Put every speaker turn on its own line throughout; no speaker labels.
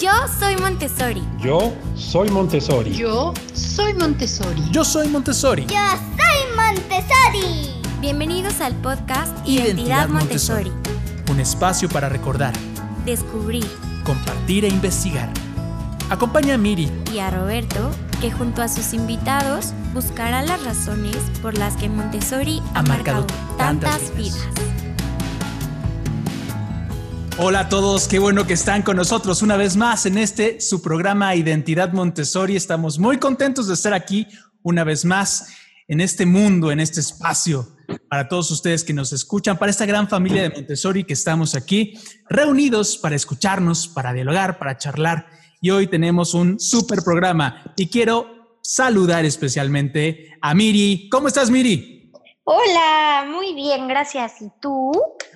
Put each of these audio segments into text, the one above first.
Yo soy Montessori.
Yo soy Montessori.
Yo soy Montessori.
Yo soy Montessori.
Yo soy Montessori.
Bienvenidos al podcast Identidad, Montessori.
Un espacio para recordar,
Descubrir
compartir e investigar. Acompaña a Miri
y a Roberto, que junto a sus invitados buscará las razones por las que Montessori ha, marcado, tantas vidas.
Hola a todos, qué bueno que están con nosotros una vez más en este su programa Identidad Montessori. Estamos muy contentos de estar aquí una vez más en este mundo, en este espacio, para todos ustedes que nos escuchan, para esta gran familia de Montessori que estamos aquí reunidos para escucharnos, para dialogar, para charlar. Y hoy tenemos un super programa y quiero saludar especialmente a Miri. ¿Cómo estás, Miri?
Hola, muy bien, gracias. ¿Y tú?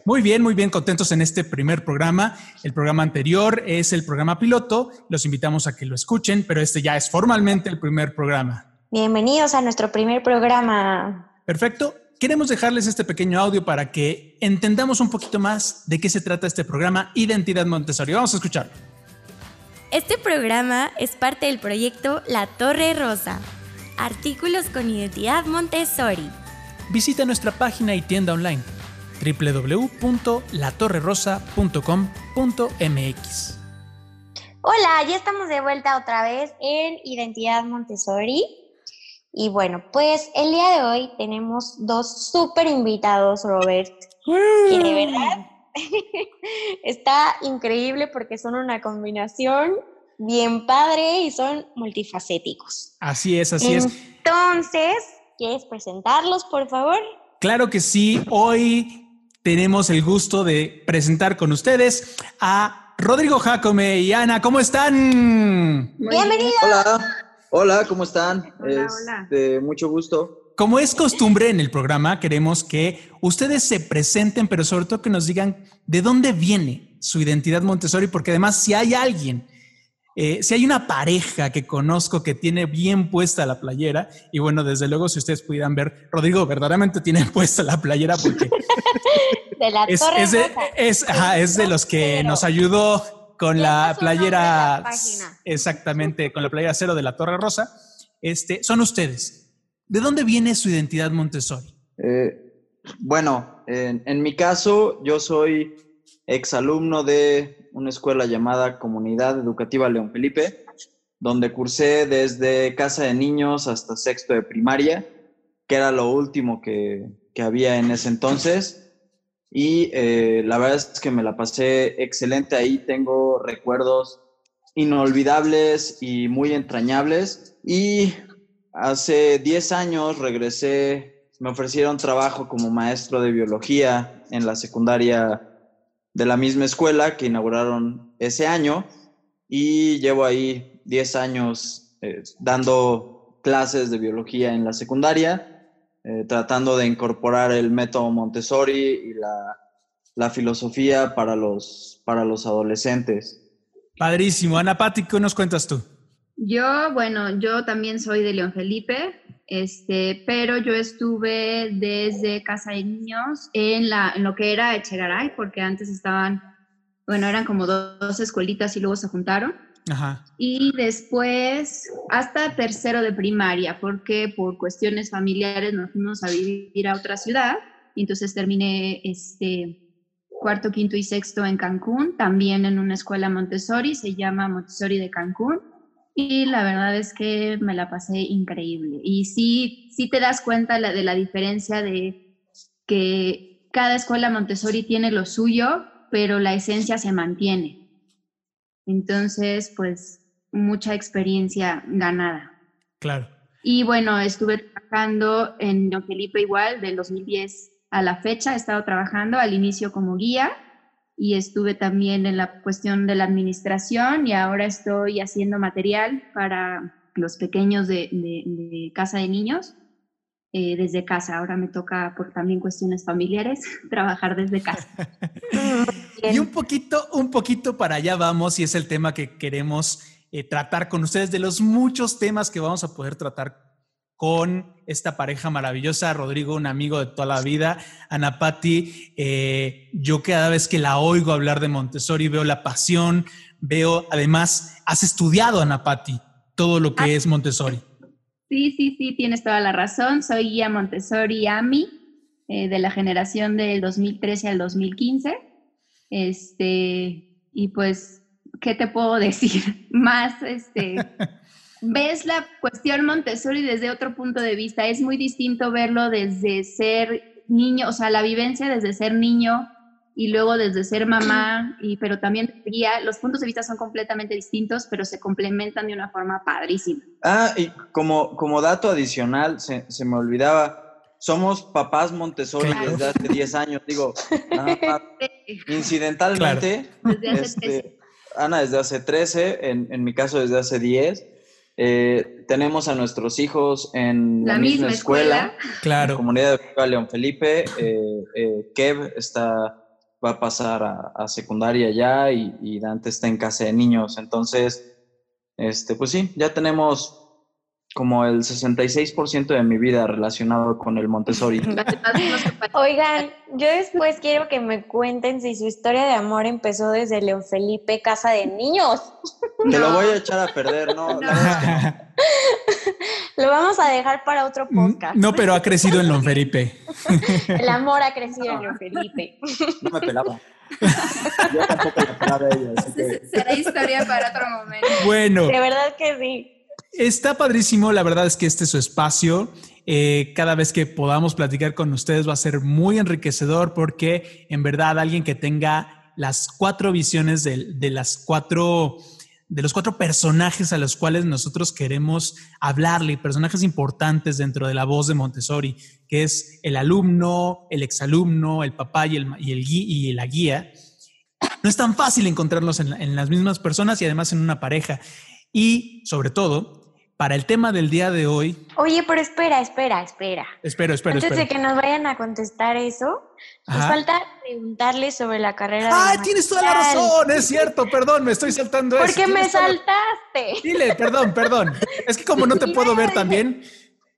Muy bien, muy bien, contentos en este primer programa. El programa anterior es el programa piloto. Los invitamos a que lo escuchen, pero este ya es formalmente el primer programa.
Bienvenidos a nuestro primer programa.
Perfecto. Queremos dejarles este pequeño audio para que entendamos un poquito más de qué se trata este programa Identidad Montessori. Vamos a escucharlo.
Este programa es parte del proyecto La Torre Rosa. Artículos con identidad Montessori
visita nuestra página y tienda online www.latorrerosa.com.mx.
Hola, ya estamos de vuelta otra vez en Identidad Montessori. Y bueno, pues el día de hoy tenemos dos súper invitados, Robert, que de verdad está increíble porque son una combinación bien padre y son multifacéticos.
Así es, así es.
Entonces, ¿Quieres presentarlos, por favor?
Claro que sí. Hoy tenemos el gusto de presentar con ustedes a Rodrigo Jacome y Ana. ¿Cómo están?
Bienvenidos.
Hola. Hola, ¿cómo están? Hola, este, Mucho gusto.
Como es costumbre en el programa, queremos que ustedes se presenten, pero sobre todo que nos digan de dónde viene su identidad Montessori, porque además si hay alguien eh, si hay una pareja que conozco que tiene bien puesta la playera, y bueno, desde luego si ustedes pudieran ver, Rodrigo verdaderamente tiene puesta la playera porque
de la
es,
torre
es, de, es, es, de los que nos ayudó con la playera,
la
exactamente, con la playera cero de la Torre Rosa. Este, son ustedes. ¿De dónde viene su identidad Montessori?
Eh, bueno, en, en mi caso, yo soy exalumno de una escuela llamada Comunidad Educativa León Felipe, donde cursé desde casa de niños hasta sexto de primaria, que era lo último que, que había en ese entonces. Y eh, la verdad es que me la pasé excelente ahí, tengo recuerdos inolvidables y muy entrañables. Y hace 10 años regresé, me ofrecieron trabajo como maestro de biología en la secundaria de la misma escuela que inauguraron ese año y llevo ahí 10 años eh, dando clases de biología en la secundaria, eh, tratando de incorporar el método Montessori y la, la, filosofía para los, para los adolescentes.
Padrísimo. Ana Pati, ¿qué nos cuentas tú?
Yo, bueno, yo también soy de León Felipe, este, pero yo estuve desde Casa de Niños en, la, en lo que era Echegaray, porque antes estaban, bueno, eran como dos, escuelitas y luego se juntaron.
Ajá.
Y después hasta tercero de primaria, porque por cuestiones familiares nos fuimos a vivir a otra ciudad y entonces terminé este cuarto, quinto y sexto en Cancún, también en una escuela Montessori, se llama Montessori de Cancún y la verdad es que me la pasé increíble. Y sí, sí te das cuenta de la diferencia de que cada escuela Montessori tiene lo suyo, pero la esencia se mantiene. Entonces, pues, mucha experiencia ganada.
Claro.
Y bueno, estuve trabajando en Don Felipe igual, del 2010 a la fecha, he estado trabajando al inicio como guía y estuve también en la cuestión de la administración y ahora estoy haciendo material para los pequeños de, casa de niños eh, desde casa. Ahora me toca por también cuestiones familiares trabajar desde casa.
y un poquito, un poquito para allá vamos y es el tema que queremos eh, tratar con ustedes de los muchos temas que vamos a poder tratar con esta pareja maravillosa, Rodrigo, un amigo de toda la vida, Ana Patti, eh, yo cada vez que la oigo hablar de Montessori veo la pasión, veo, además, has estudiado, Ana Patti, todo lo que es Montessori.
Sí, sí, sí, tienes toda la razón. Soy guía Montessori AMI eh, de la generación del 2013 al 2015. Este, y pues, ¿qué te puedo decir? Más, este, ves la cuestión Montessori desde otro punto de vista. Es muy distinto verlo desde ser niño, o sea, la vivencia desde ser niño y luego desde ser mamá, y, pero también guía, los puntos de vista son completamente distintos, pero se complementan de una forma padrísima.
Ah, y como, como dato adicional, se, se me olvidaba, somos papás Montessori desde hace 10 años, digo, incidentalmente, desde hace este, Ana desde hace 13, en, en, mi caso desde hace 10. Eh, tenemos a nuestros hijos en la, misma, escuela,
claro.
la comunidad de León Felipe. Eh, eh, Kev está va a pasar a, secundaria ya y, Dante está en casa de niños. Entonces, este, pues sí, ya tenemos como el 66% de mi vida relacionado con el Montessori.
Oigan, yo después quiero que me cuenten si su historia de amor empezó desde León Felipe, casa de niños.
Te lo voy a echar a perder, ¿no?
Lo vamos a dejar para otro mm, podcast.
No, pero ha crecido en León Felipe.
El amor ha crecido en León Felipe.
No me pelaba. Yo tampoco me pelaba ella.
Será historia para otro momento.
Bueno.
De verdad que sí.
Está padrísimo, la verdad es que este es su espacio. Eh, cada vez que podamos platicar con ustedes va a ser muy enriquecedor porque en verdad alguien que tenga las cuatro visiones de, las cuatro de los cuatro personajes a los cuales nosotros queremos hablarle, personajes importantes dentro de la voz de Montessori, que es el alumno, el exalumno, el papá y, el, y, el, y la guía. No es tan fácil encontrarlos en, en las mismas personas y además en una pareja. Y sobre todo, para el tema del día de hoy.
Oye, pero espera, espera, espera.
Espero, espero,
Antes de que nos vayan a contestar eso, nos falta preguntarle sobre la carrera.
¡Ah, tienes toda la razón! Es cierto, perdón, me estoy saltando
¿Por
eso.
¿Por qué me saltaste?
Dile, perdón, perdón. Es que como no te puedo ver también.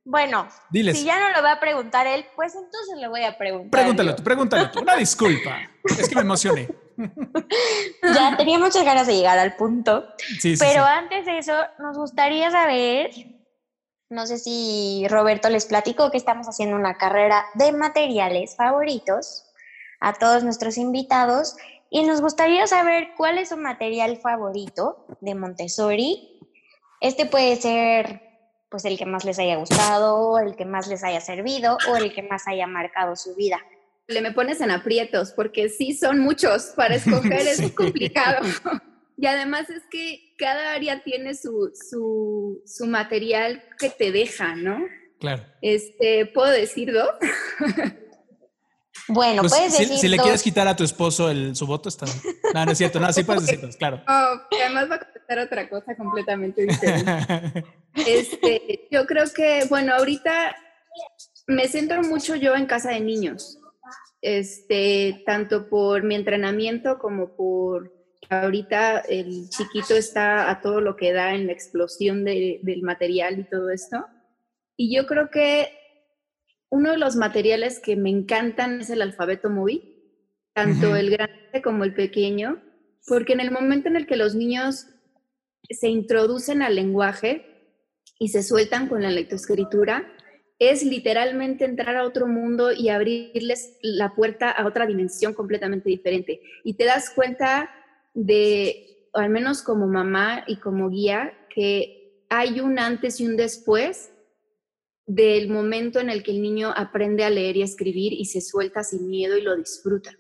Bueno, si ya no lo va a preguntar él, pues entonces le voy a preguntar.
Pregúntalo tú, pregúntalo tú. Una disculpa. Es que me emocioné.
ya tenía muchas ganas de llegar al punto. pero antes de eso, nos gustaría saber, no sé si Roberto les platicó que estamos haciendo una carrera de materiales favoritos a todos nuestros invitados y nos gustaría saber cuál es su material favorito de Montessori. Este puede ser pues el que más les haya gustado, el que más les haya servido o el que más haya marcado su vida.
Le me pones en aprietos porque sí son muchos para escoger, es complicado. Y además es que cada área tiene su, su, su, material que te deja, ¿no?
Claro.
Este, ¿Puedo decir dos?
Bueno, pues puedes
si, si le quieres quitar a tu esposo el, su voto, está No, no es cierto, no, sí puedes decirlo, claro.
además va a contestar otra cosa completamente diferente. este, yo creo que, bueno, ahorita me centro mucho yo en casa de niños, este, tanto por mi entrenamiento como por ahorita el chiquito está a todo lo que da en la explosión de, del material y todo esto. Y yo creo que uno de los materiales que me encantan es el alfabeto móvil, tanto el grande como el pequeño, porque en el momento en el que los niños se introducen al lenguaje y se sueltan con la lectoescritura, es literalmente entrar a otro mundo y abrirles la puerta a otra dimensión completamente diferente. Y te das cuenta de, al menos como mamá y como guía, que hay un antes y un después del momento en el que el niño aprende a leer y escribir y se suelta sin miedo y lo disfruta,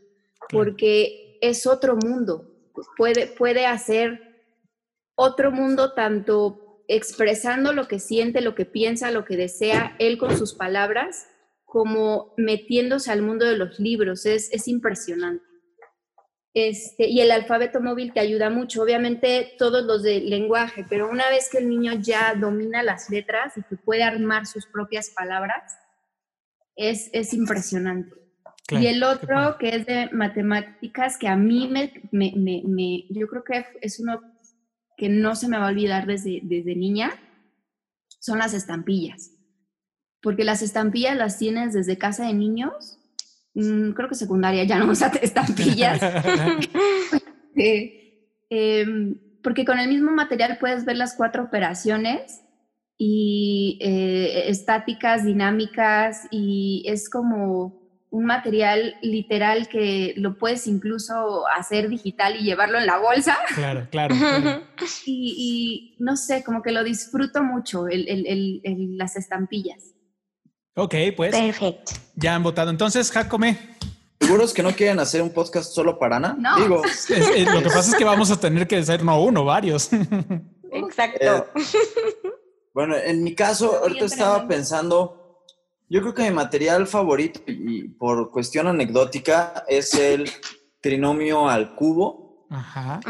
porque es otro mundo, puede, puede hacer otro mundo tanto expresando lo que siente, lo que piensa, lo que desea, él con sus palabras, como metiéndose al mundo de los libros, es, es impresionante. Este, y el alfabeto móvil te ayuda mucho, obviamente todos los de lenguaje, pero una vez que el niño ya domina las letras y que puede armar sus propias palabras, es, es impresionante. y el otro que es de matemáticas, que a mí me, me, me, yo creo que es uno que no se me va a olvidar desde, desde niña, son las estampillas. porque las estampillas las tienes desde casa de niños. Mm, creo que secundaria ya no usa estampillas. Eh, em, porque con el mismo material puedes ver las cuatro operaciones y eh, estáticas, dinámicas, y es como un material literal que lo puedes incluso hacer digital y llevarlo en la bolsa.
Claro, claro.
Y, no sé, como que lo disfruto mucho, el, las estampillas.
Ok, pues.
Perfecto.
Ya han votado. Entonces, Jacome.
¿Seguros que no quieren hacer un podcast solo para Ana?
No.
Digo,
lo que pasa es que vamos a tener que ser no uno, varios.
Exacto.
Eh, bueno, en mi caso, ahorita estaba pensando, yo creo que mi material favorito, y por cuestión anecdótica, es el trinomio al cubo.
Ajá.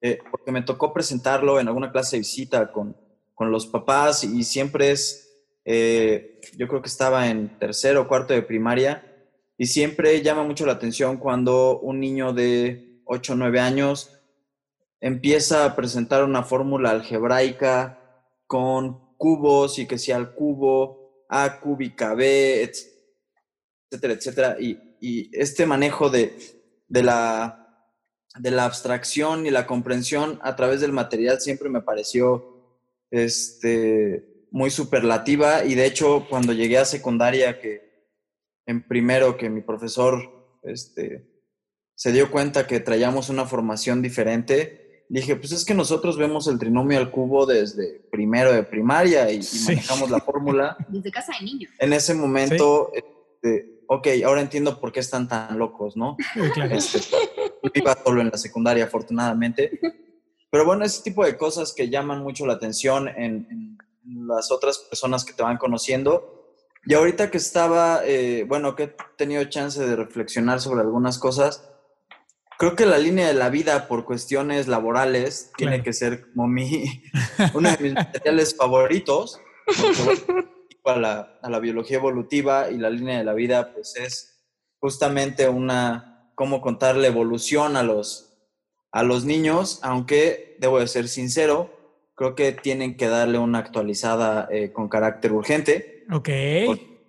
Eh, porque me tocó presentarlo en alguna clase de visita con, con los papás y siempre es, eh, yo creo que estaba en tercero o cuarto de primaria y siempre llama mucho la atención cuando un niño de 8 o 9 años empieza a presentar una fórmula algebraica con cubos y que sea el cubo A cúbica B, etcétera, etcétera. Y, y este manejo de, de, la, de la abstracción y la comprensión a través del material siempre me pareció este, muy superlativa y de hecho cuando llegué a secundaria que en primero que mi profesor este, se dio cuenta que traíamos una formación diferente, dije, pues es que nosotros vemos el trinomio al cubo desde primero de primaria y, manejamos la fórmula.
Desde casa de niños.
En ese momento, este, ok, ahora entiendo por qué están tan locos, ¿no?
Claro.
Este, iba solo en la secundaria, afortunadamente. Pero bueno, ese tipo de cosas que llaman mucho la atención en, en las otras personas que te van conociendo y ahorita que estaba, eh, bueno, que he tenido chance de reflexionar sobre algunas cosas, creo que la línea de la vida por cuestiones laborales tiene que ser como mi, uno de mis materiales favoritos. A la, a la biología evolutiva y la línea de la vida, pues es justamente una, cómo contar la evolución a los, a los niños, aunque debo de ser sincero, creo que tienen que darle una actualizada eh, con carácter urgente
Ok.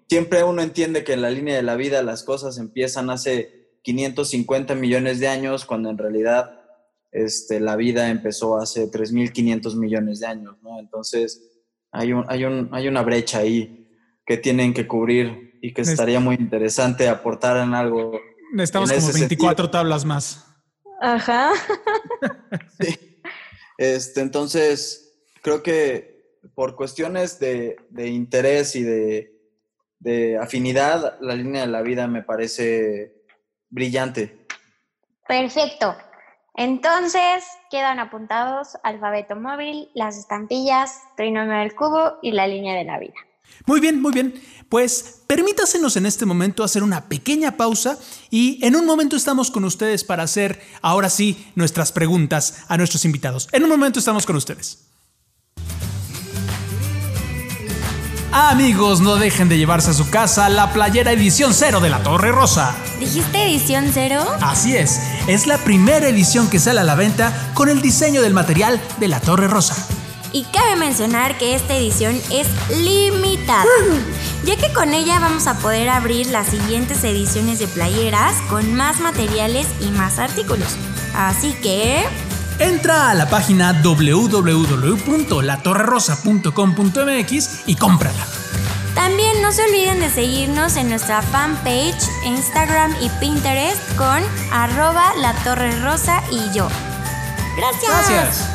siempre uno entiende que en la línea de la vida las cosas empiezan hace 550 millones de años, cuando en realidad este, la vida empezó hace 3.500 millones de años, ¿no? Entonces, hay, un, hay, un, hay una brecha ahí que tienen que cubrir y que estaría muy interesante aportar en algo.
Necesitamos como 24 tablas más.
Ajá.
sí. Este, entonces, creo que por cuestiones de, interés y de, afinidad, la línea de la vida me parece brillante.
Perfecto. Entonces, quedan apuntados alfabeto móvil, las estampillas, trinomio del cubo y la línea de la vida.
Muy bien, muy bien. Pues permítasenos en este momento hacer una pequeña pausa y en un momento estamos con ustedes para hacer ahora sí nuestras preguntas a nuestros invitados. En un momento estamos con ustedes. Amigos, no dejen de llevarse a su casa la playera edición cero de la Torre Rosa.
¿Dijiste edición cero?
Así es, es la primera edición que sale a la venta con el diseño del material de la Torre Rosa.
Y cabe mencionar que esta edición es limitada, ya que con ella vamos a poder abrir las siguientes ediciones de playeras con más materiales y más artículos. Así que...
Entra a la página www.latorrerosa.com.mx y cómprala.
También no se olviden de seguirnos en nuestra fanpage, Instagram y Pinterest con arroba la torre rosa y yo. Gracias.
Gracias.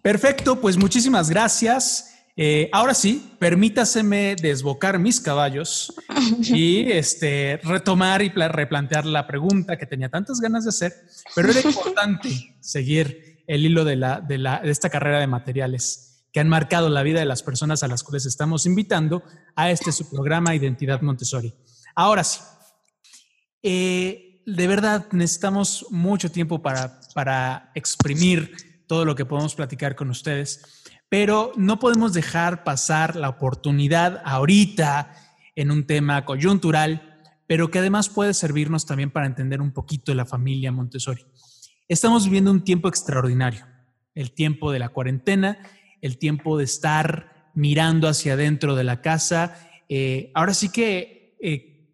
Perfecto, pues muchísimas gracias. Eh, ahora sí, permítaseme desbocar mis caballos y este, retomar y replantear la pregunta que tenía tantas ganas de hacer, pero era importante seguir el hilo de, la, de, la, de esta carrera de materiales que han marcado la vida de las personas a las cuales estamos invitando a este su programa Identidad Montessori. Ahora sí, eh, de verdad necesitamos mucho tiempo para, para exprimir todo lo que podemos platicar con ustedes pero no podemos dejar pasar la oportunidad ahorita en un tema coyuntural, pero que además puede servirnos también para entender un poquito la familia Montessori. Estamos viviendo un tiempo extraordinario, el tiempo de la cuarentena, el tiempo de estar mirando hacia adentro de la casa. Eh, ahora sí que eh,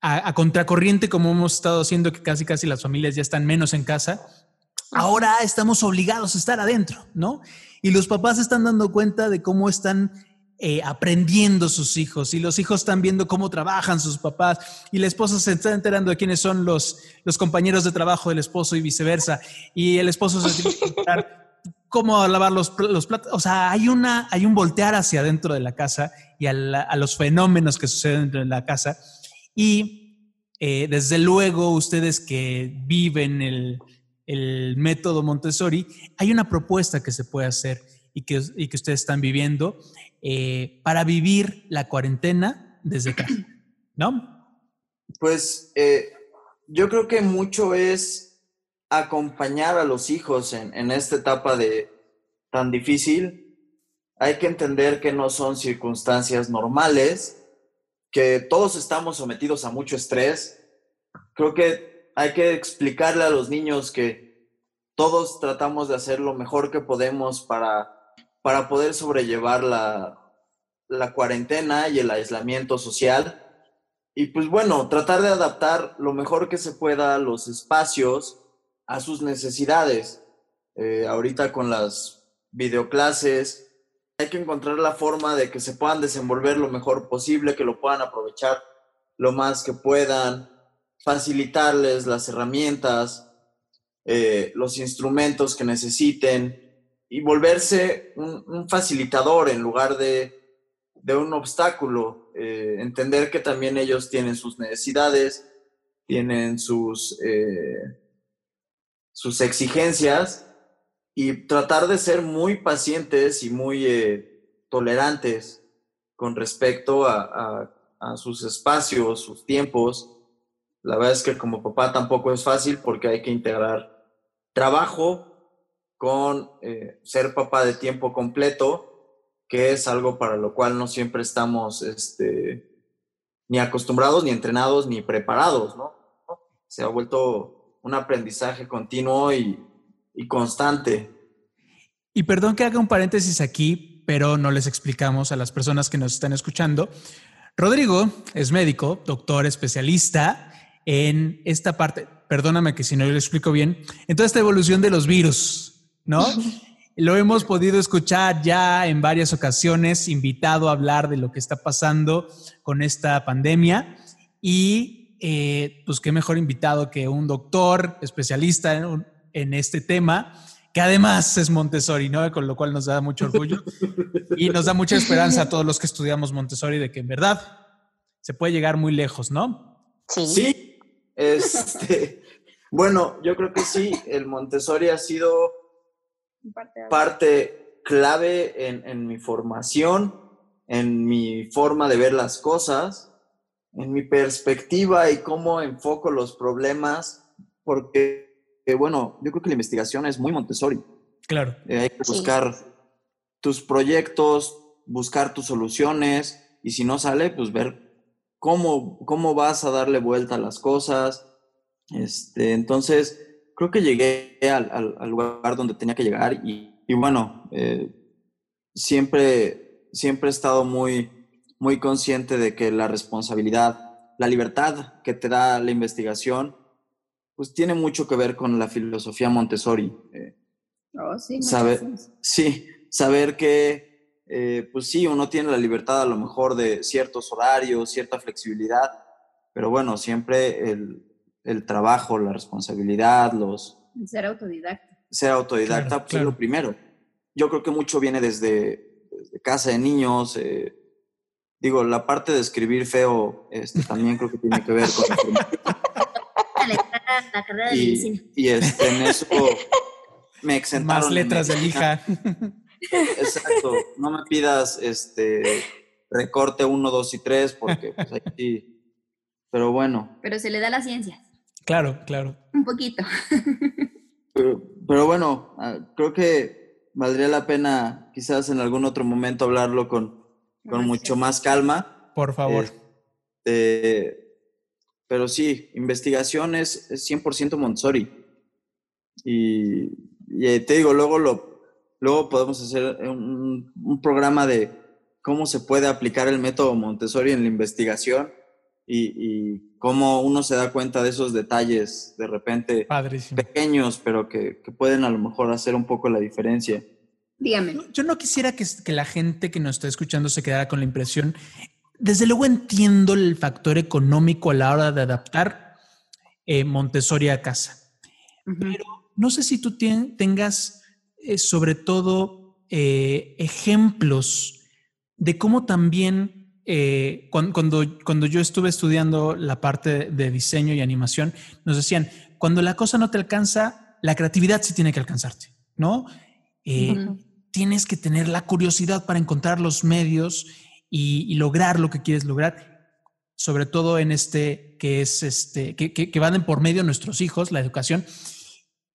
a, a, contracorriente, como hemos estado haciendo, que casi casi las familias ya están menos en casa, ahora estamos obligados a estar adentro, ¿no? Y los papás están dando cuenta de cómo están eh, aprendiendo sus hijos y los hijos están viendo cómo trabajan sus papás y la esposa se está enterando de quiénes son los, los compañeros de trabajo del esposo y viceversa y el esposo se tiene que enterar cómo lavar los, los platos. O sea, hay, una, hay un voltear hacia adentro de la casa y a, a los fenómenos que suceden dentro de la casa y eh, desde luego ustedes que viven el, el método Montessori, hay una propuesta que se puede hacer y que, y que ustedes están viviendo eh, para vivir la cuarentena desde casa, ¿no?
Pues eh, yo creo que mucho es acompañar a los hijos en, en esta etapa de tan difícil. Hay que entender que no son circunstancias normales, que todos estamos sometidos a mucho estrés. Creo que hay que explicarle a los niños que todos tratamos de hacer lo mejor que podemos para para poder sobrellevar la, la cuarentena y el aislamiento social. Y pues bueno, tratar de adaptar lo mejor que se pueda los espacios a sus necesidades. Eh, ahorita con las videoclases, hay que encontrar la forma de que se puedan desenvolver lo mejor posible, que lo puedan aprovechar lo más que puedan, facilitarles las herramientas, eh, los instrumentos que necesiten, y volverse un, facilitador en lugar de, de un obstáculo. Eh, entender que también ellos tienen sus necesidades, tienen sus, eh, sus exigencias y tratar de ser muy pacientes y muy tolerantes con respecto a, a sus espacios, sus tiempos. La verdad es que como papá tampoco es fácil porque hay que integrar trabajo, con eh, ser papá de tiempo completo, que es algo para lo cual no siempre estamos este, ni acostumbrados, ni entrenados, ni preparados, ¿no? Se ha vuelto un aprendizaje continuo y, y constante.
Y perdón que haga un paréntesis aquí, pero no les explicamos a las personas que nos están escuchando. Rodrigo es médico, doctor, especialista en esta parte, perdóname que si no lo explico bien, en toda esta evolución de los virus, ¿no? Lo hemos podido escuchar ya en varias ocasiones, invitado a hablar de lo que está pasando con esta pandemia y eh, pues qué mejor invitado que un doctor especialista en, en, este tema, que además es Montessori, ¿no? Con lo cual nos da mucho orgullo y nos da mucha esperanza a todos los que estudiamos Montessori de que en verdad se puede llegar muy lejos, ¿no?
Sí. Sí. Este, bueno, yo creo que sí, el Montessori ha sido parte, parte clave en, en, mi formación, en mi forma de ver las cosas, en mi perspectiva y cómo enfoco los problemas, porque, eh, bueno, yo creo que la investigación es muy Montessori.
Claro.
Eh, hay que buscar sí. tus proyectos, buscar tus soluciones y si no sale, pues ver cómo, cómo vas a darle vuelta a las cosas. Este, entonces, creo que llegué al, al, al lugar donde tenía que llegar y, y bueno, eh, siempre, siempre he estado muy, muy consciente de que la responsabilidad, la libertad que te da la investigación, pues tiene mucho que ver con la filosofía Montessori. Eh,
oh, sí,
saber, sí, saber que, eh, pues sí, uno tiene la libertad a lo mejor de ciertos horarios, cierta flexibilidad, pero bueno, siempre el, el trabajo, la responsabilidad, los...
Ser autodidacta.
Ser autodidacta, claro, pues claro. es lo primero. Yo creo que mucho viene desde, desde casa de niños. Eh, digo, la parte de escribir feo este, también creo que tiene que ver con...
la carrera de y, medicina.
Y este, en eso me exentaron.
Más letras de hija.
Exacto. No me pidas este recorte 1, 2 y 3 porque pues ahí Pero bueno.
Pero se le da la ciencia.
Claro, claro.
Un poquito.
Pero, pero, bueno, ah, creo que valdría la pena quizás en algún otro momento hablarlo con, con mucho más calma.
Por favor.
Este, pero sí, investigación es, es 100% Montessori. Y, y, te digo, luego lo, luego podemos hacer un, un programa de cómo se puede aplicar el método Montessori en la investigación y, y, cómo uno se da cuenta de esos detalles de repente
Padrísimo.
pequeños, pero que, que, pueden a lo mejor hacer un poco la diferencia.
Dígame.
Yo no quisiera que, que la gente que nos está escuchando se quedara con la impresión. Desde luego entiendo el factor económico a la hora de adaptar eh, Montessori a casa. Uh -huh. Pero no sé si tú tengas eh, sobre todo eh, ejemplos de cómo también eh, cuando, cuando, cuando, yo estuve estudiando la parte de diseño y animación, nos decían, cuando la cosa no te alcanza, la creatividad sí tiene que alcanzarte, ¿no? Eh, uh -huh. Tienes que tener la curiosidad para encontrar los medios y, y, lograr lo que quieres lograr, sobre todo en este que es este, que, que, que van por medio nuestros hijos, la educación,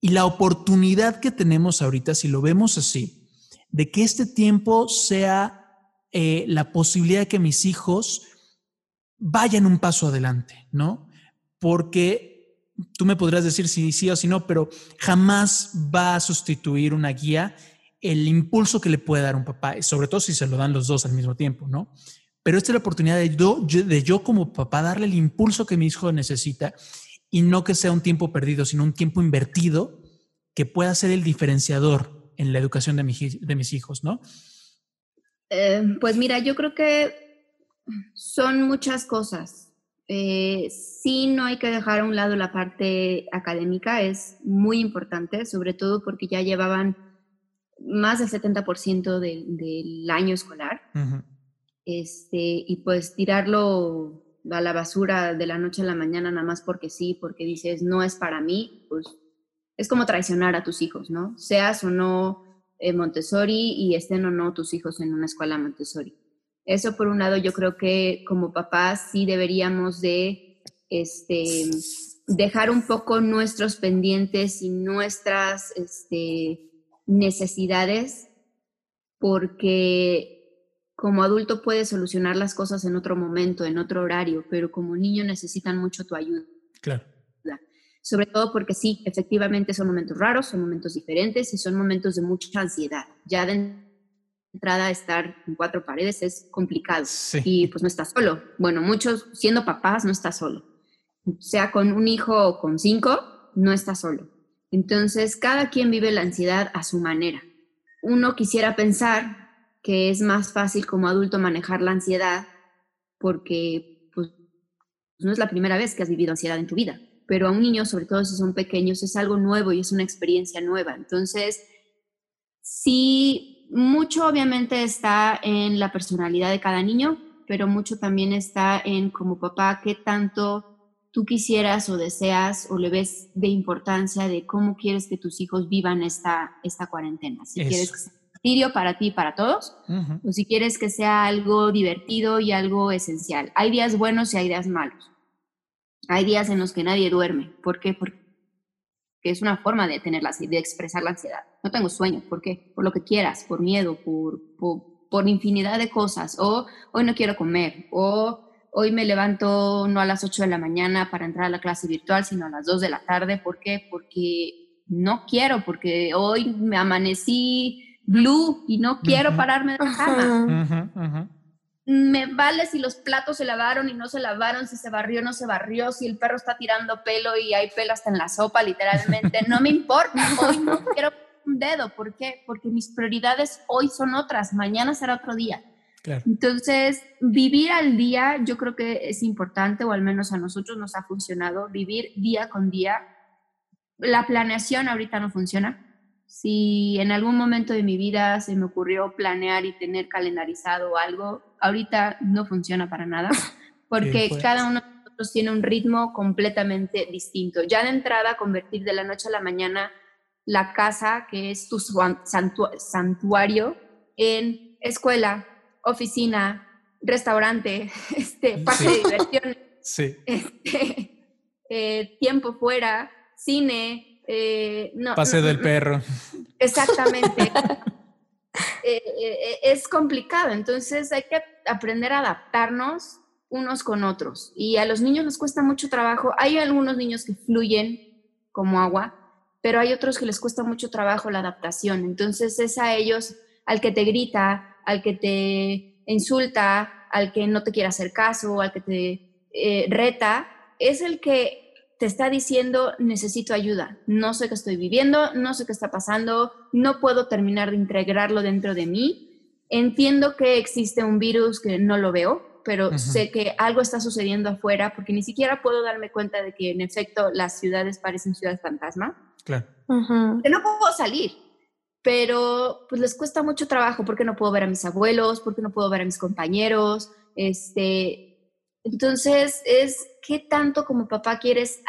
y la oportunidad que tenemos ahorita, si lo vemos así, de que este tiempo sea eh, la posibilidad de que mis hijos vayan un paso adelante, ¿no? Porque tú me podrás decir si sí o si no, pero jamás va a sustituir una guía el impulso que le puede dar un papá, sobre todo si se lo dan los dos al mismo tiempo, ¿no? Pero esta es la oportunidad de de yo como papá darle el impulso que mi hijo necesita y no que sea un tiempo perdido, sino un tiempo invertido que pueda ser el diferenciador en la educación de, mi, de mis hijos, ¿no?
Eh, pues mira, yo creo que son muchas cosas. Eh, sí, no hay que dejar a un lado la parte académica, es muy importante, sobre todo porque ya llevaban más del 70% de, del año escolar. Uh -huh. este, y pues tirarlo a la basura de la noche a la mañana nada más porque sí, porque dices, no es para mí, pues es como traicionar a tus hijos, ¿no? Seas o no eh, Montessori y estén o no tus hijos en una escuela Montessori. Eso por un lado yo creo que como papás sí deberíamos de este, dejar un poco nuestros pendientes y nuestras este, necesidades porque como adulto puedes solucionar las cosas en otro momento, en otro horario, pero como niño necesitan mucho tu ayuda.
Claro
sobre todo porque sí, efectivamente son momentos raros, son momentos diferentes y son momentos de mucha ansiedad. Ya de entrada estar en cuatro paredes es complicado sí. y pues no estás solo. Bueno, muchos siendo papás no estás solo. Sea con un hijo o con cinco, no estás solo. Entonces, cada quien vive la ansiedad a su manera. Uno quisiera pensar que es más fácil como adulto manejar la ansiedad porque pues, no es la primera vez que has vivido ansiedad en tu vida pero a un niño, sobre todo si son pequeños, es algo nuevo y es una experiencia nueva. Entonces, sí, mucho obviamente está en la personalidad de cada niño, pero mucho también está en como papá, qué tanto tú quisieras o deseas o le ves de importancia de cómo quieres que tus hijos vivan esta, esta cuarentena. Si Eso. quieres que un para ti y para todos, uh -huh. o si quieres que sea algo divertido y algo esencial. Hay días buenos y hay días malos hay días en los que nadie duerme. ¿Por qué? Porque es una forma de tener la, de expresar la ansiedad. No tengo sueño. ¿Por qué? Por lo que quieras, por miedo, por, por, por infinidad de cosas. O hoy no quiero comer. O hoy me levanto no a las 8 de la mañana para entrar a la clase virtual, sino a las 2 de la tarde. ¿Por qué? Porque no quiero, porque hoy me amanecí blue y no quiero uh -huh. pararme de la cama. Uh -huh, uh -huh me vale si los platos se lavaron y no se lavaron, si se barrió o no se barrió, si el perro está tirando pelo y hay pelo hasta en la sopa, literalmente. No me importa, hoy no quiero un dedo. ¿Por qué? Porque mis prioridades hoy son otras, mañana será otro día.
Claro.
Entonces, vivir al día yo creo que es importante, o al menos a nosotros nos ha funcionado, vivir día con día. La planeación ahorita no funciona. Si en algún momento de mi vida se me ocurrió planear y tener calendarizado algo, ahorita no funciona para nada, porque pues. cada uno de nosotros tiene un ritmo completamente distinto. Ya de entrada, convertir de la noche a la mañana la casa, que es tu santu santuario, en escuela, oficina, restaurante, este, parque sí. de diversión,
sí.
este, eh, tiempo fuera, cine. Eh, no, no,
del perro.
Exactamente. Eh, eh, es complicado, entonces hay que aprender a adaptarnos unos con otros. Y a los niños les cuesta mucho trabajo. Hay algunos niños que fluyen como agua, pero hay otros que les cuesta mucho trabajo la adaptación. Entonces es a ellos al que te grita, al que te insulta, al que no te quiere hacer caso, al que te eh, reta, es el que te está diciendo necesito ayuda, no sé qué estoy viviendo, no sé qué está pasando, no puedo terminar de integrarlo dentro de mí. Entiendo que existe un virus que no lo veo, pero sé que algo está sucediendo afuera porque ni siquiera puedo darme cuenta de que en efecto las ciudades parecen ciudades fantasma.
Claro.
Que no puedo salir, pero pues les cuesta mucho trabajo porque no puedo ver a mis abuelos, porque no puedo ver a mis compañeros, este, entonces es qué tanto como papá quieres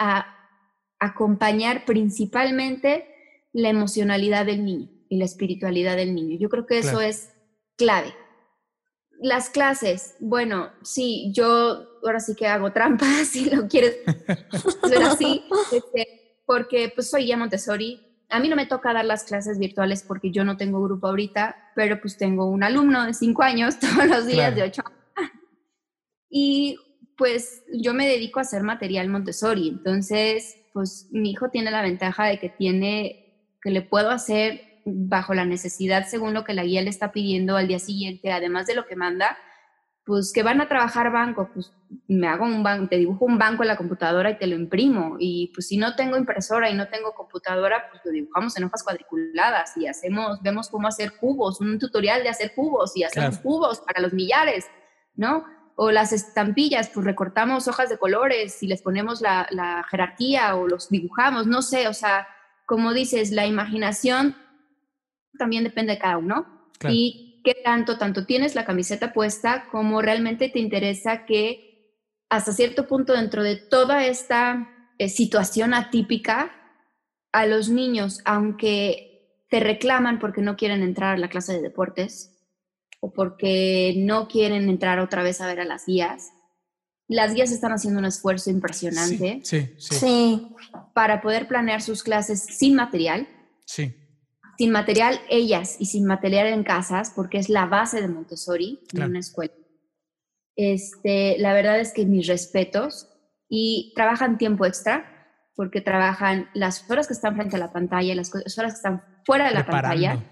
acompañar principalmente la emocionalidad del niño y la espiritualidad del niño. Yo creo que eso es clave. Las clases, bueno, sí, yo ahora sí que hago trampas, si lo quieres ver así, este, porque pues soy ya Montessori. A mí no me toca dar las clases virtuales porque yo no tengo grupo ahorita, pero pues tengo un alumno de cinco años todos los días de ocho. Y pues yo me dedico a hacer material Montessori, entonces pues mi hijo tiene la ventaja de que tiene, que le puedo hacer bajo la necesidad según lo que la guía le está pidiendo al día siguiente, además de lo que manda, pues que van a trabajar banco, pues me hago un banco, te dibujo un banco en la computadora y te lo imprimo. Y pues si no tengo impresora y no tengo computadora, pues lo dibujamos en hojas cuadriculadas y hacemos, vemos cómo hacer cubos, un tutorial de hacer cubos y hacemos cubos para los millares, ¿no? O las estampillas, pues recortamos hojas de colores y les ponemos la, jerarquía o los dibujamos, no sé, o sea, como dices, la imaginación también depende de cada uno. Y qué tanto, tanto tienes la camiseta puesta como realmente te interesa que hasta cierto punto dentro de toda esta eh, situación atípica, a los niños, aunque te reclaman porque no quieren entrar a la clase de deportes, o porque no quieren entrar otra vez a ver a las guías. Las guías están haciendo un esfuerzo impresionante
sí, sí,
para poder planear sus clases sin material.
Sí.
Sin material ellas y sin material en casas, porque es la base de Montessori en una escuela. Este, la verdad es que mis respetos y trabajan tiempo extra porque trabajan las horas que están frente a la pantalla, las horas que están fuera de la pantalla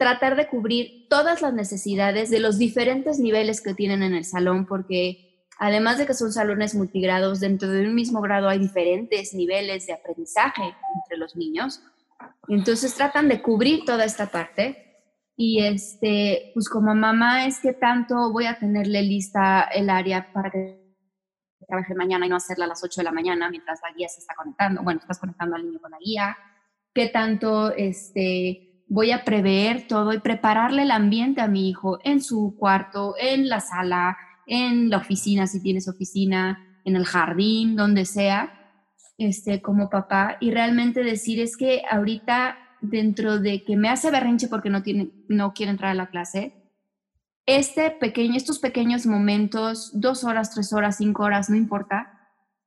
tratar de cubrir todas las necesidades de los diferentes niveles que tienen en el salón, porque además de que son salones multigrados, dentro de un mismo grado hay diferentes niveles de aprendizaje entre los niños. Entonces tratan de cubrir toda esta parte. Y este, pues como mamá es que tanto voy a tenerle lista el área para que trabaje mañana y no hacerla a las 8 de la mañana mientras la guía se está conectando. Bueno, estás conectando al niño con la guía. ¿Qué tanto este, voy a prever todo y prepararle el ambiente a mi hijo en su cuarto, en la sala, en la oficina, si tienes oficina, en el jardín, donde sea, este, como papá, y realmente decir es que ahorita dentro de que me hace berrinche porque no, tiene, no quiere entrar a la clase, este pequeño, estos pequeños momentos, dos horas, tres horas, cinco horas, no importa,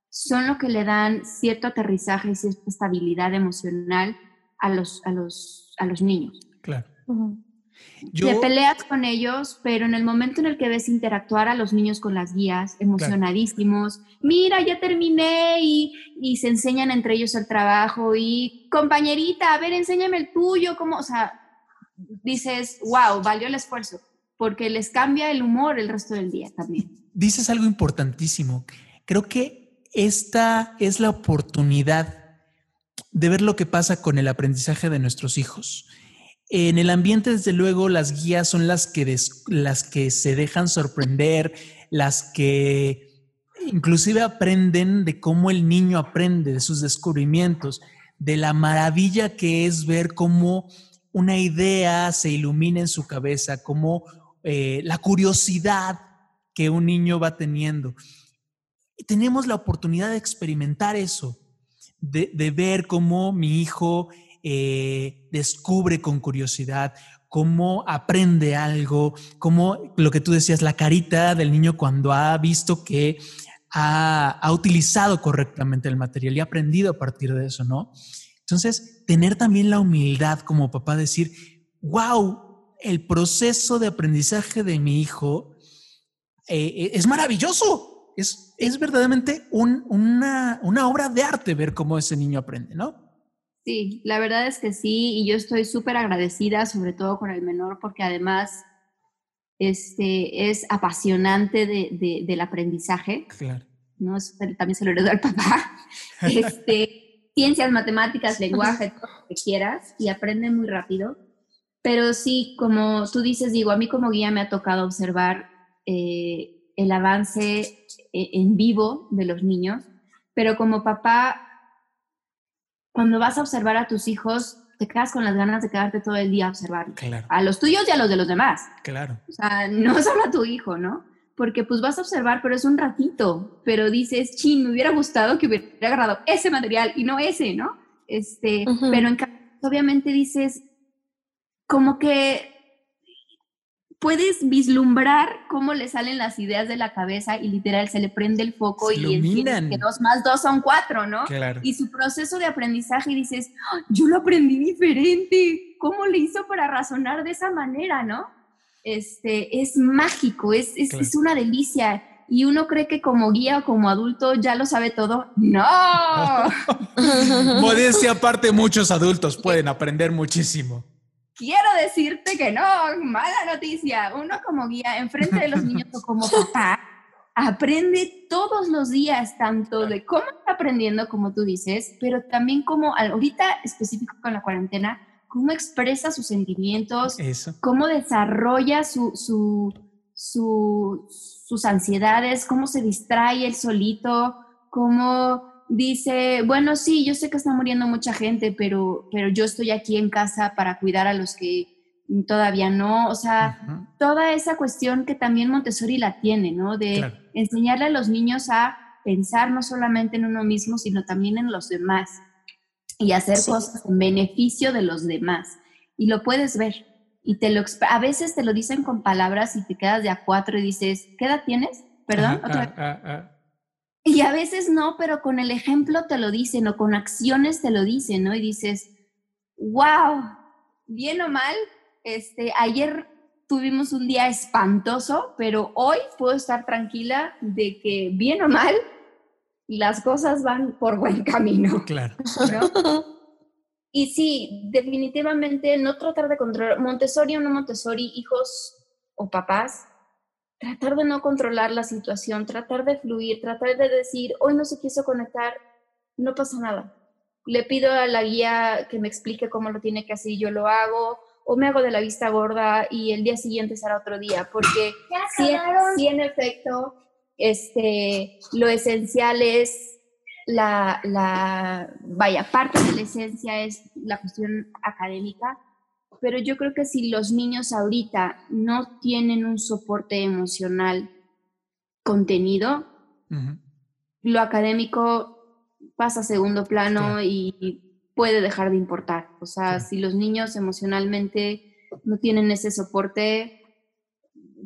son lo que le dan cierto aterrizaje y cierta estabilidad emocional a los, a los a los niños.
Claro.
Te peleas con ellos, pero en el momento en el que ves interactuar a los niños con las guías, emocionadísimos, mira, ya terminé y, y, se enseñan entre ellos el trabajo y compañerita, a ver, enséñame el tuyo, como, o sea, dices, wow, valió el esfuerzo, porque les cambia el humor el resto del día también.
Dices algo importantísimo. Creo que esta es la oportunidad de ver lo que pasa con el aprendizaje de nuestros hijos. En el ambiente, desde luego, las guías son las que, las que se dejan sorprender, las que inclusive aprenden de cómo el niño aprende, de sus descubrimientos, de la maravilla que es ver cómo una idea se ilumina en su cabeza, cómo eh, la curiosidad que un niño va teniendo. Y tenemos la oportunidad de experimentar eso de, ver cómo mi hijo eh, descubre con curiosidad, cómo aprende algo, cómo lo que tú decías, la carita del niño cuando ha visto que ha, utilizado correctamente el material y ha aprendido a partir de eso, ¿no? Entonces, tener también la humildad como papá, decir, wow, el proceso de aprendizaje de mi hijo eh, es maravilloso, es, verdaderamente una, obra de arte ver cómo ese niño aprende, ¿no?
Sí, la verdad es que sí, y yo estoy súper agradecida, sobre todo con el menor, porque además este, es apasionante de, del aprendizaje. Claro. ¿no? también se lo heredó al papá. Este, ciencias, matemáticas, lenguaje, todo lo que quieras, y aprende muy rápido. Pero sí, como tú dices, digo, a mí como guía me ha tocado observar eh, el avance eh, en vivo de los niños, pero como papá, cuando vas a observar a tus hijos, te quedas con las ganas de quedarte todo el día a observar. Claro. A los tuyos y a los de los demás.
Claro.
O sea, no solo a tu hijo, ¿no? Porque pues vas a observar, pero es un ratito, pero dices, chin, me hubiera gustado que hubiera agarrado ese material y no ese, ¿no? Este, pero en obviamente dices, como que puedes vislumbrar cómo le salen las ideas de la cabeza y literal se le prende el foco y entiendes que dos más dos son cuatro, ¿no?
Claro.
Y su proceso de aprendizaje dices, ¡Ah! yo lo aprendí diferente, ¿cómo le hizo para razonar de esa manera, no? Este, es mágico, es, es, es una delicia. Y uno cree que como guía o como adulto ya lo sabe todo. ¡No!
Modestia aparte, muchos adultos pueden aprender muchísimo
quiero decirte que no, mala noticia. Uno como guía, enfrente de los niños o como papá, aprende todos los días, tanto de cómo está aprendiendo, como tú dices, pero también como ahorita específico con la cuarentena, cómo expresa sus sentimientos, cómo desarrolla su, su, sus ansiedades, cómo se distrae él solito, cómo dice, bueno, sí, yo sé que está muriendo mucha gente, pero, pero yo estoy aquí en casa para cuidar a los que todavía no, o sea, toda esa cuestión que también Montessori la tiene, ¿no? De enseñarle a los niños a pensar no solamente en uno mismo, sino también en los demás y hacer cosas en beneficio de los demás. Y lo puedes ver. Y te lo, a veces te lo dicen con palabras y te quedas de a cuatro y dices, ¿qué edad tienes? Perdón. ¿Otra ah, ah, y a veces no, pero con el ejemplo te lo dicen o con acciones te lo dicen, ¿no? Y dices, wow, bien o mal, este, ayer tuvimos un día espantoso, pero hoy puedo estar tranquila de que bien o mal, las cosas van por buen camino.
Claro.
Y sí, definitivamente no tratar de controlar, Montessori o no Montessori, hijos o papás, tratar de no controlar la situación, tratar de fluir, tratar de decir, hoy no se quiso conectar, no pasa nada. Le pido a la guía que me explique cómo lo tiene que hacer y yo lo hago, o me hago de la vista gorda y el día siguiente será otro día, porque si, en efecto este, lo esencial es la, la, vaya, parte de la esencia es la cuestión académica, pero yo creo que si los niños ahorita no tienen un soporte emocional contenido, lo académico pasa a segundo plano y puede dejar de importar. O sea, si los niños emocionalmente no tienen ese soporte,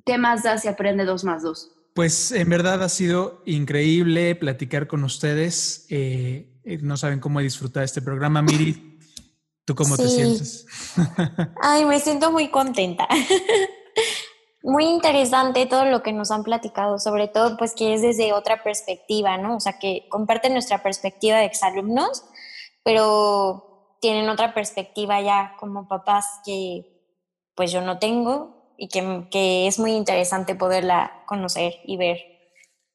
¿qué más da si aprende dos más dos?
Pues en verdad ha sido increíble platicar con ustedes. Eh, eh, no saben cómo disfrutar este programa, Miri. ¿Tú cómo te sientes?
Ay, me siento muy contenta. muy interesante todo lo que nos han platicado, sobre todo pues que es desde otra perspectiva, ¿no? O sea, que comparten nuestra perspectiva de exalumnos, pero tienen otra perspectiva ya como papás que pues yo no tengo y que, que es muy interesante poderla conocer y ver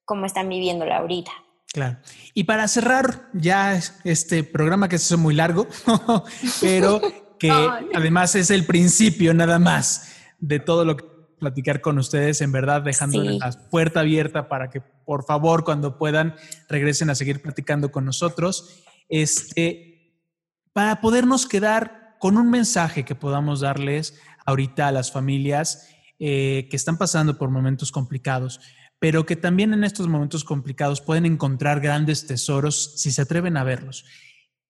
cómo están viviéndola ahorita.
Claro. Y para cerrar ya este programa que se hizo muy largo, pero que además es el principio nada más de todo lo que platicar con ustedes, en verdad dejándoles la puerta abierta para que por favor cuando puedan regresen a seguir platicando con nosotros, este, para podernos quedar con un mensaje que podamos darles ahorita a las familias eh, que están pasando por momentos complicados pero que también en estos momentos complicados pueden encontrar grandes tesoros si se atreven a verlos.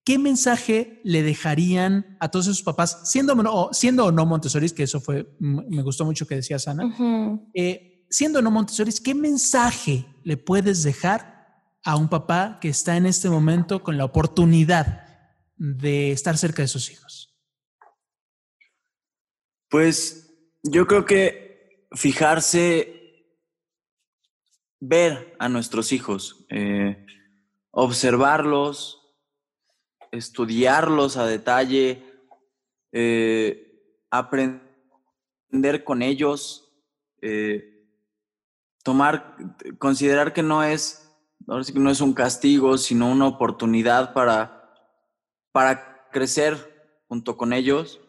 ¿Qué mensaje le dejarían a todos esos papás, siendo, o, siendo o no Montessoris, que eso fue, me gustó mucho que decía Sana, eh, siendo o no Montessoris, ¿qué mensaje le puedes dejar a un papá que está en este momento con la oportunidad de estar cerca de sus hijos?
Pues yo creo que fijarse ver a nuestros hijos, eh, observarlos, estudiarlos a detalle, eh, aprender con ellos, eh, tomar, considerar que no es, que no es un castigo, sino una oportunidad para, para crecer junto con ellos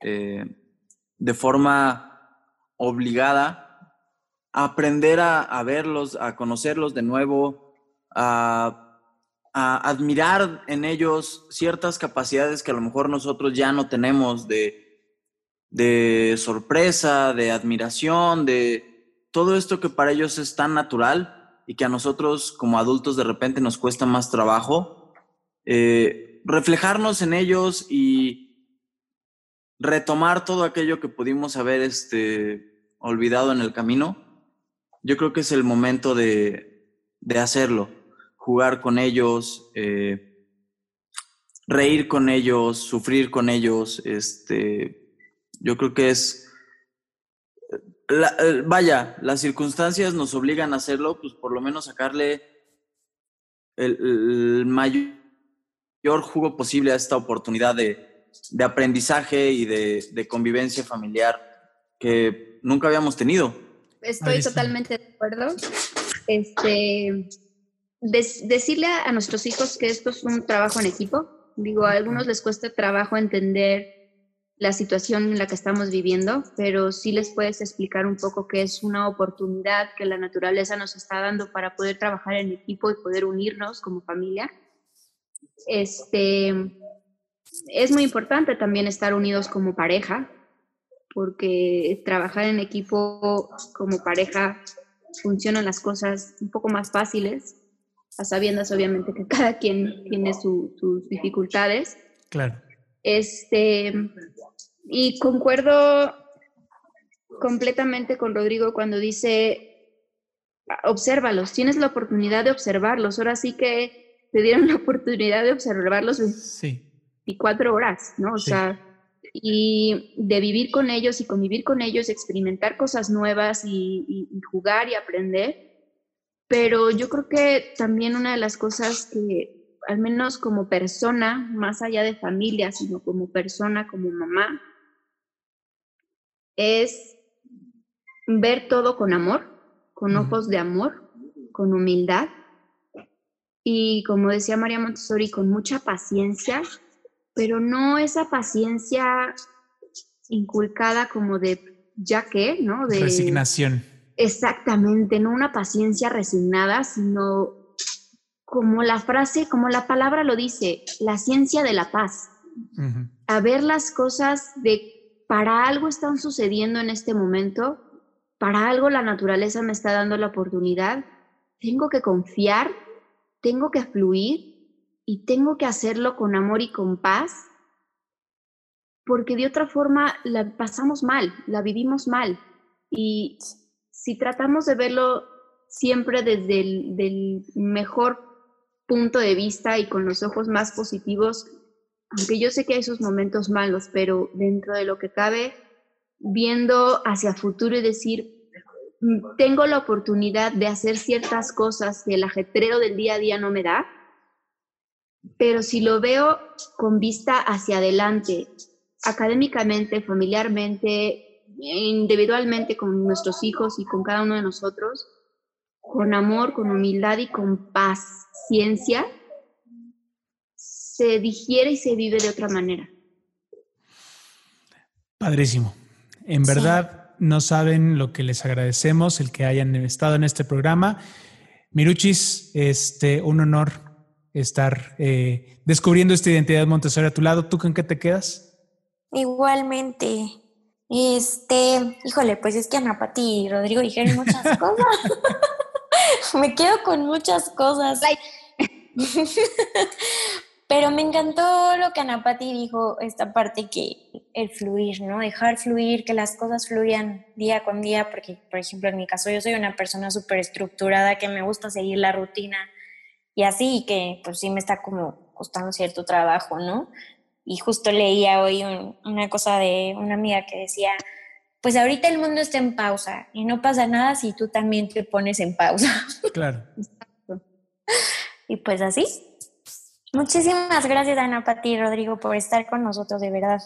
de forma obligada, aprender a, verlos, a conocerlos de nuevo, a a admirar en ellos ciertas capacidades que a lo mejor nosotros ya no tenemos de, de sorpresa, de admiración, de todo esto que para ellos es tan natural y que a nosotros como adultos de repente nos cuesta más trabajo, eh, reflejarnos en ellos y retomar todo aquello que pudimos haber este, olvidado en el camino, yo creo que es el momento de, de hacerlo jugar con ellos, eh, reír con ellos, sufrir con ellos. Este, yo creo que es, eh, vaya, las circunstancias nos obligan a hacerlo, pues por lo menos sacarle el, mayor jugo posible a esta oportunidad de, de aprendizaje y de, de, convivencia familiar que nunca habíamos tenido.
Estoy totalmente de acuerdo. Este, decirle a, nuestros hijos que esto es un trabajo en equipo. Digo, a algunos les cuesta trabajo entender la situación en la que estamos viviendo, pero sí les puedes explicar un poco que es una oportunidad que la naturaleza nos está dando para poder trabajar en equipo y poder unirnos como familia. Este, es muy importante también estar unidos como pareja, porque trabajar en equipo como pareja funcionan las cosas un poco más fáciles a sabiendas obviamente que cada quien tiene sus dificultades.
Claro.
Este, y concuerdo completamente con Rodrigo cuando dice, obsérvalos, tienes la oportunidad de observarlos, ahora sí que te dieron la oportunidad de observarlos
sí.
24 horas, ¿no? O sea, y de vivir con ellos y convivir con ellos, experimentar cosas nuevas y jugar y aprender. Pero yo creo que también una de las cosas que, al menos como persona, más allá de familia, sino como persona, como mamá, es ver todo con amor, con ojos de amor, con humildad. Y como decía María Montessori, con mucha paciencia, pero no esa paciencia inculcada como de ya que, ¿no? De
resignación.
Exactamente, no una paciencia resignada, sino como la frase, como la palabra lo dice, la ciencia de la paz. A ver las cosas de para algo están sucediendo en este momento, para algo la naturaleza me está dando la oportunidad, tengo que confiar, tengo que fluir y tengo que hacerlo con amor y con paz, porque de otra forma la pasamos mal, la vivimos mal. Y si tratamos de verlo siempre desde el mejor punto de vista y con los ojos más positivos, aunque yo sé que hay sus momentos malos, pero dentro de lo que cabe, viendo hacia futuro y decir, mm, tengo la oportunidad de hacer ciertas cosas que el ajetreo del día a día no me da, pero si lo veo con vista hacia adelante, académicamente, familiarmente, individualmente con nuestros hijos y con cada uno de nosotros, con amor, con humildad y con paciencia, se digiere y se vive de otra manera.
Padrísimo. En verdad, no saben lo que les agradecemos el que hayan estado en este programa. Miruchis, este, un honor estar eh, descubriendo esta identidad Montessori a tu lado. ¿Tú con qué te quedas?
Igualmente. Este, híjole, pues es que Ana Pati y Rodrigo dijeron muchas cosas. me quedo con muchas cosas. Pero me encantó lo que Ana Pati dijo, esta parte que el fluir, ¿no? Dejar fluir, que las cosas fluyan día con día, porque, por ejemplo, en mi caso yo soy una persona súper estructurada que me gusta seguir la rutina y así, que pues sí me está como costando cierto trabajo, ¿no? Y justo leía hoy una cosa de una amiga que decía, pues ahorita el mundo está en pausa y no pasa nada si tú también te pones en pausa.
Claro.
y pues así. Muchísimas gracias, Ana Pati y Rodrigo, por estar con nosotros, de verdad.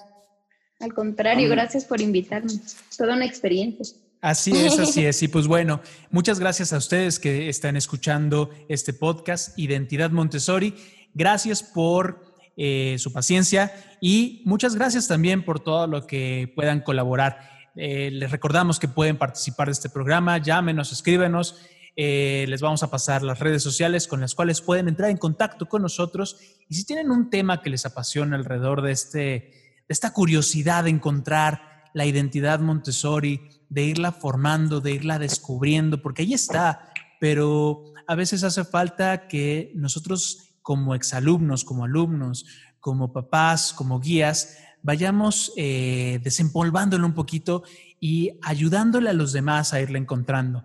Al contrario, gracias por invitarme. Toda una experiencia.
Así es, así es. Y pues bueno, muchas gracias a ustedes que están escuchando este podcast, Identidad Montessori. Gracias por eh, su paciencia y muchas gracias también por todo lo que puedan colaborar. Eh, les recordamos que pueden participar de este programa, llámenos, escríbenos. Eh, les vamos a pasar las redes sociales con las cuales pueden entrar en contacto con nosotros. Y si tienen un tema que les apasiona alrededor de, este, de esta curiosidad de encontrar la identidad Montessori, de irla formando, de irla descubriendo, porque ahí está, pero a veces hace falta que nosotros como exalumnos, como alumnos, como papás, como guías, vayamos eh, desempolvándolo un poquito y ayudándole a los demás a irla encontrando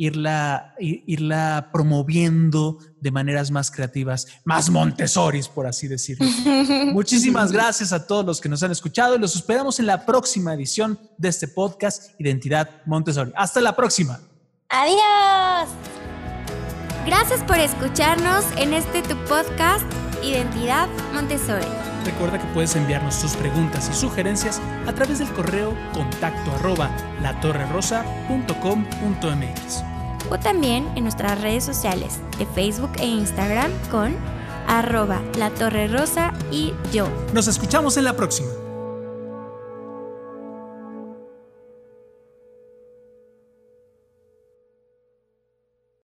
irla, irla promoviendo de maneras más creativas, más Montessoris, por así decirlo. Muchísimas gracias a todos los que nos han escuchado y los esperamos en la próxima edición de este podcast Identidad Montessori. Hasta la próxima.
Adiós.
Gracias por escucharnos en este tu podcast Identidad Montessori.
Recuerda que puedes enviarnos tus preguntas y sugerencias a través del correo contacto arroba latorrerosa.com.mx
o también en nuestras redes sociales de Facebook e Instagram con arroba la torre rosa y yo.
Nos escuchamos en la próxima.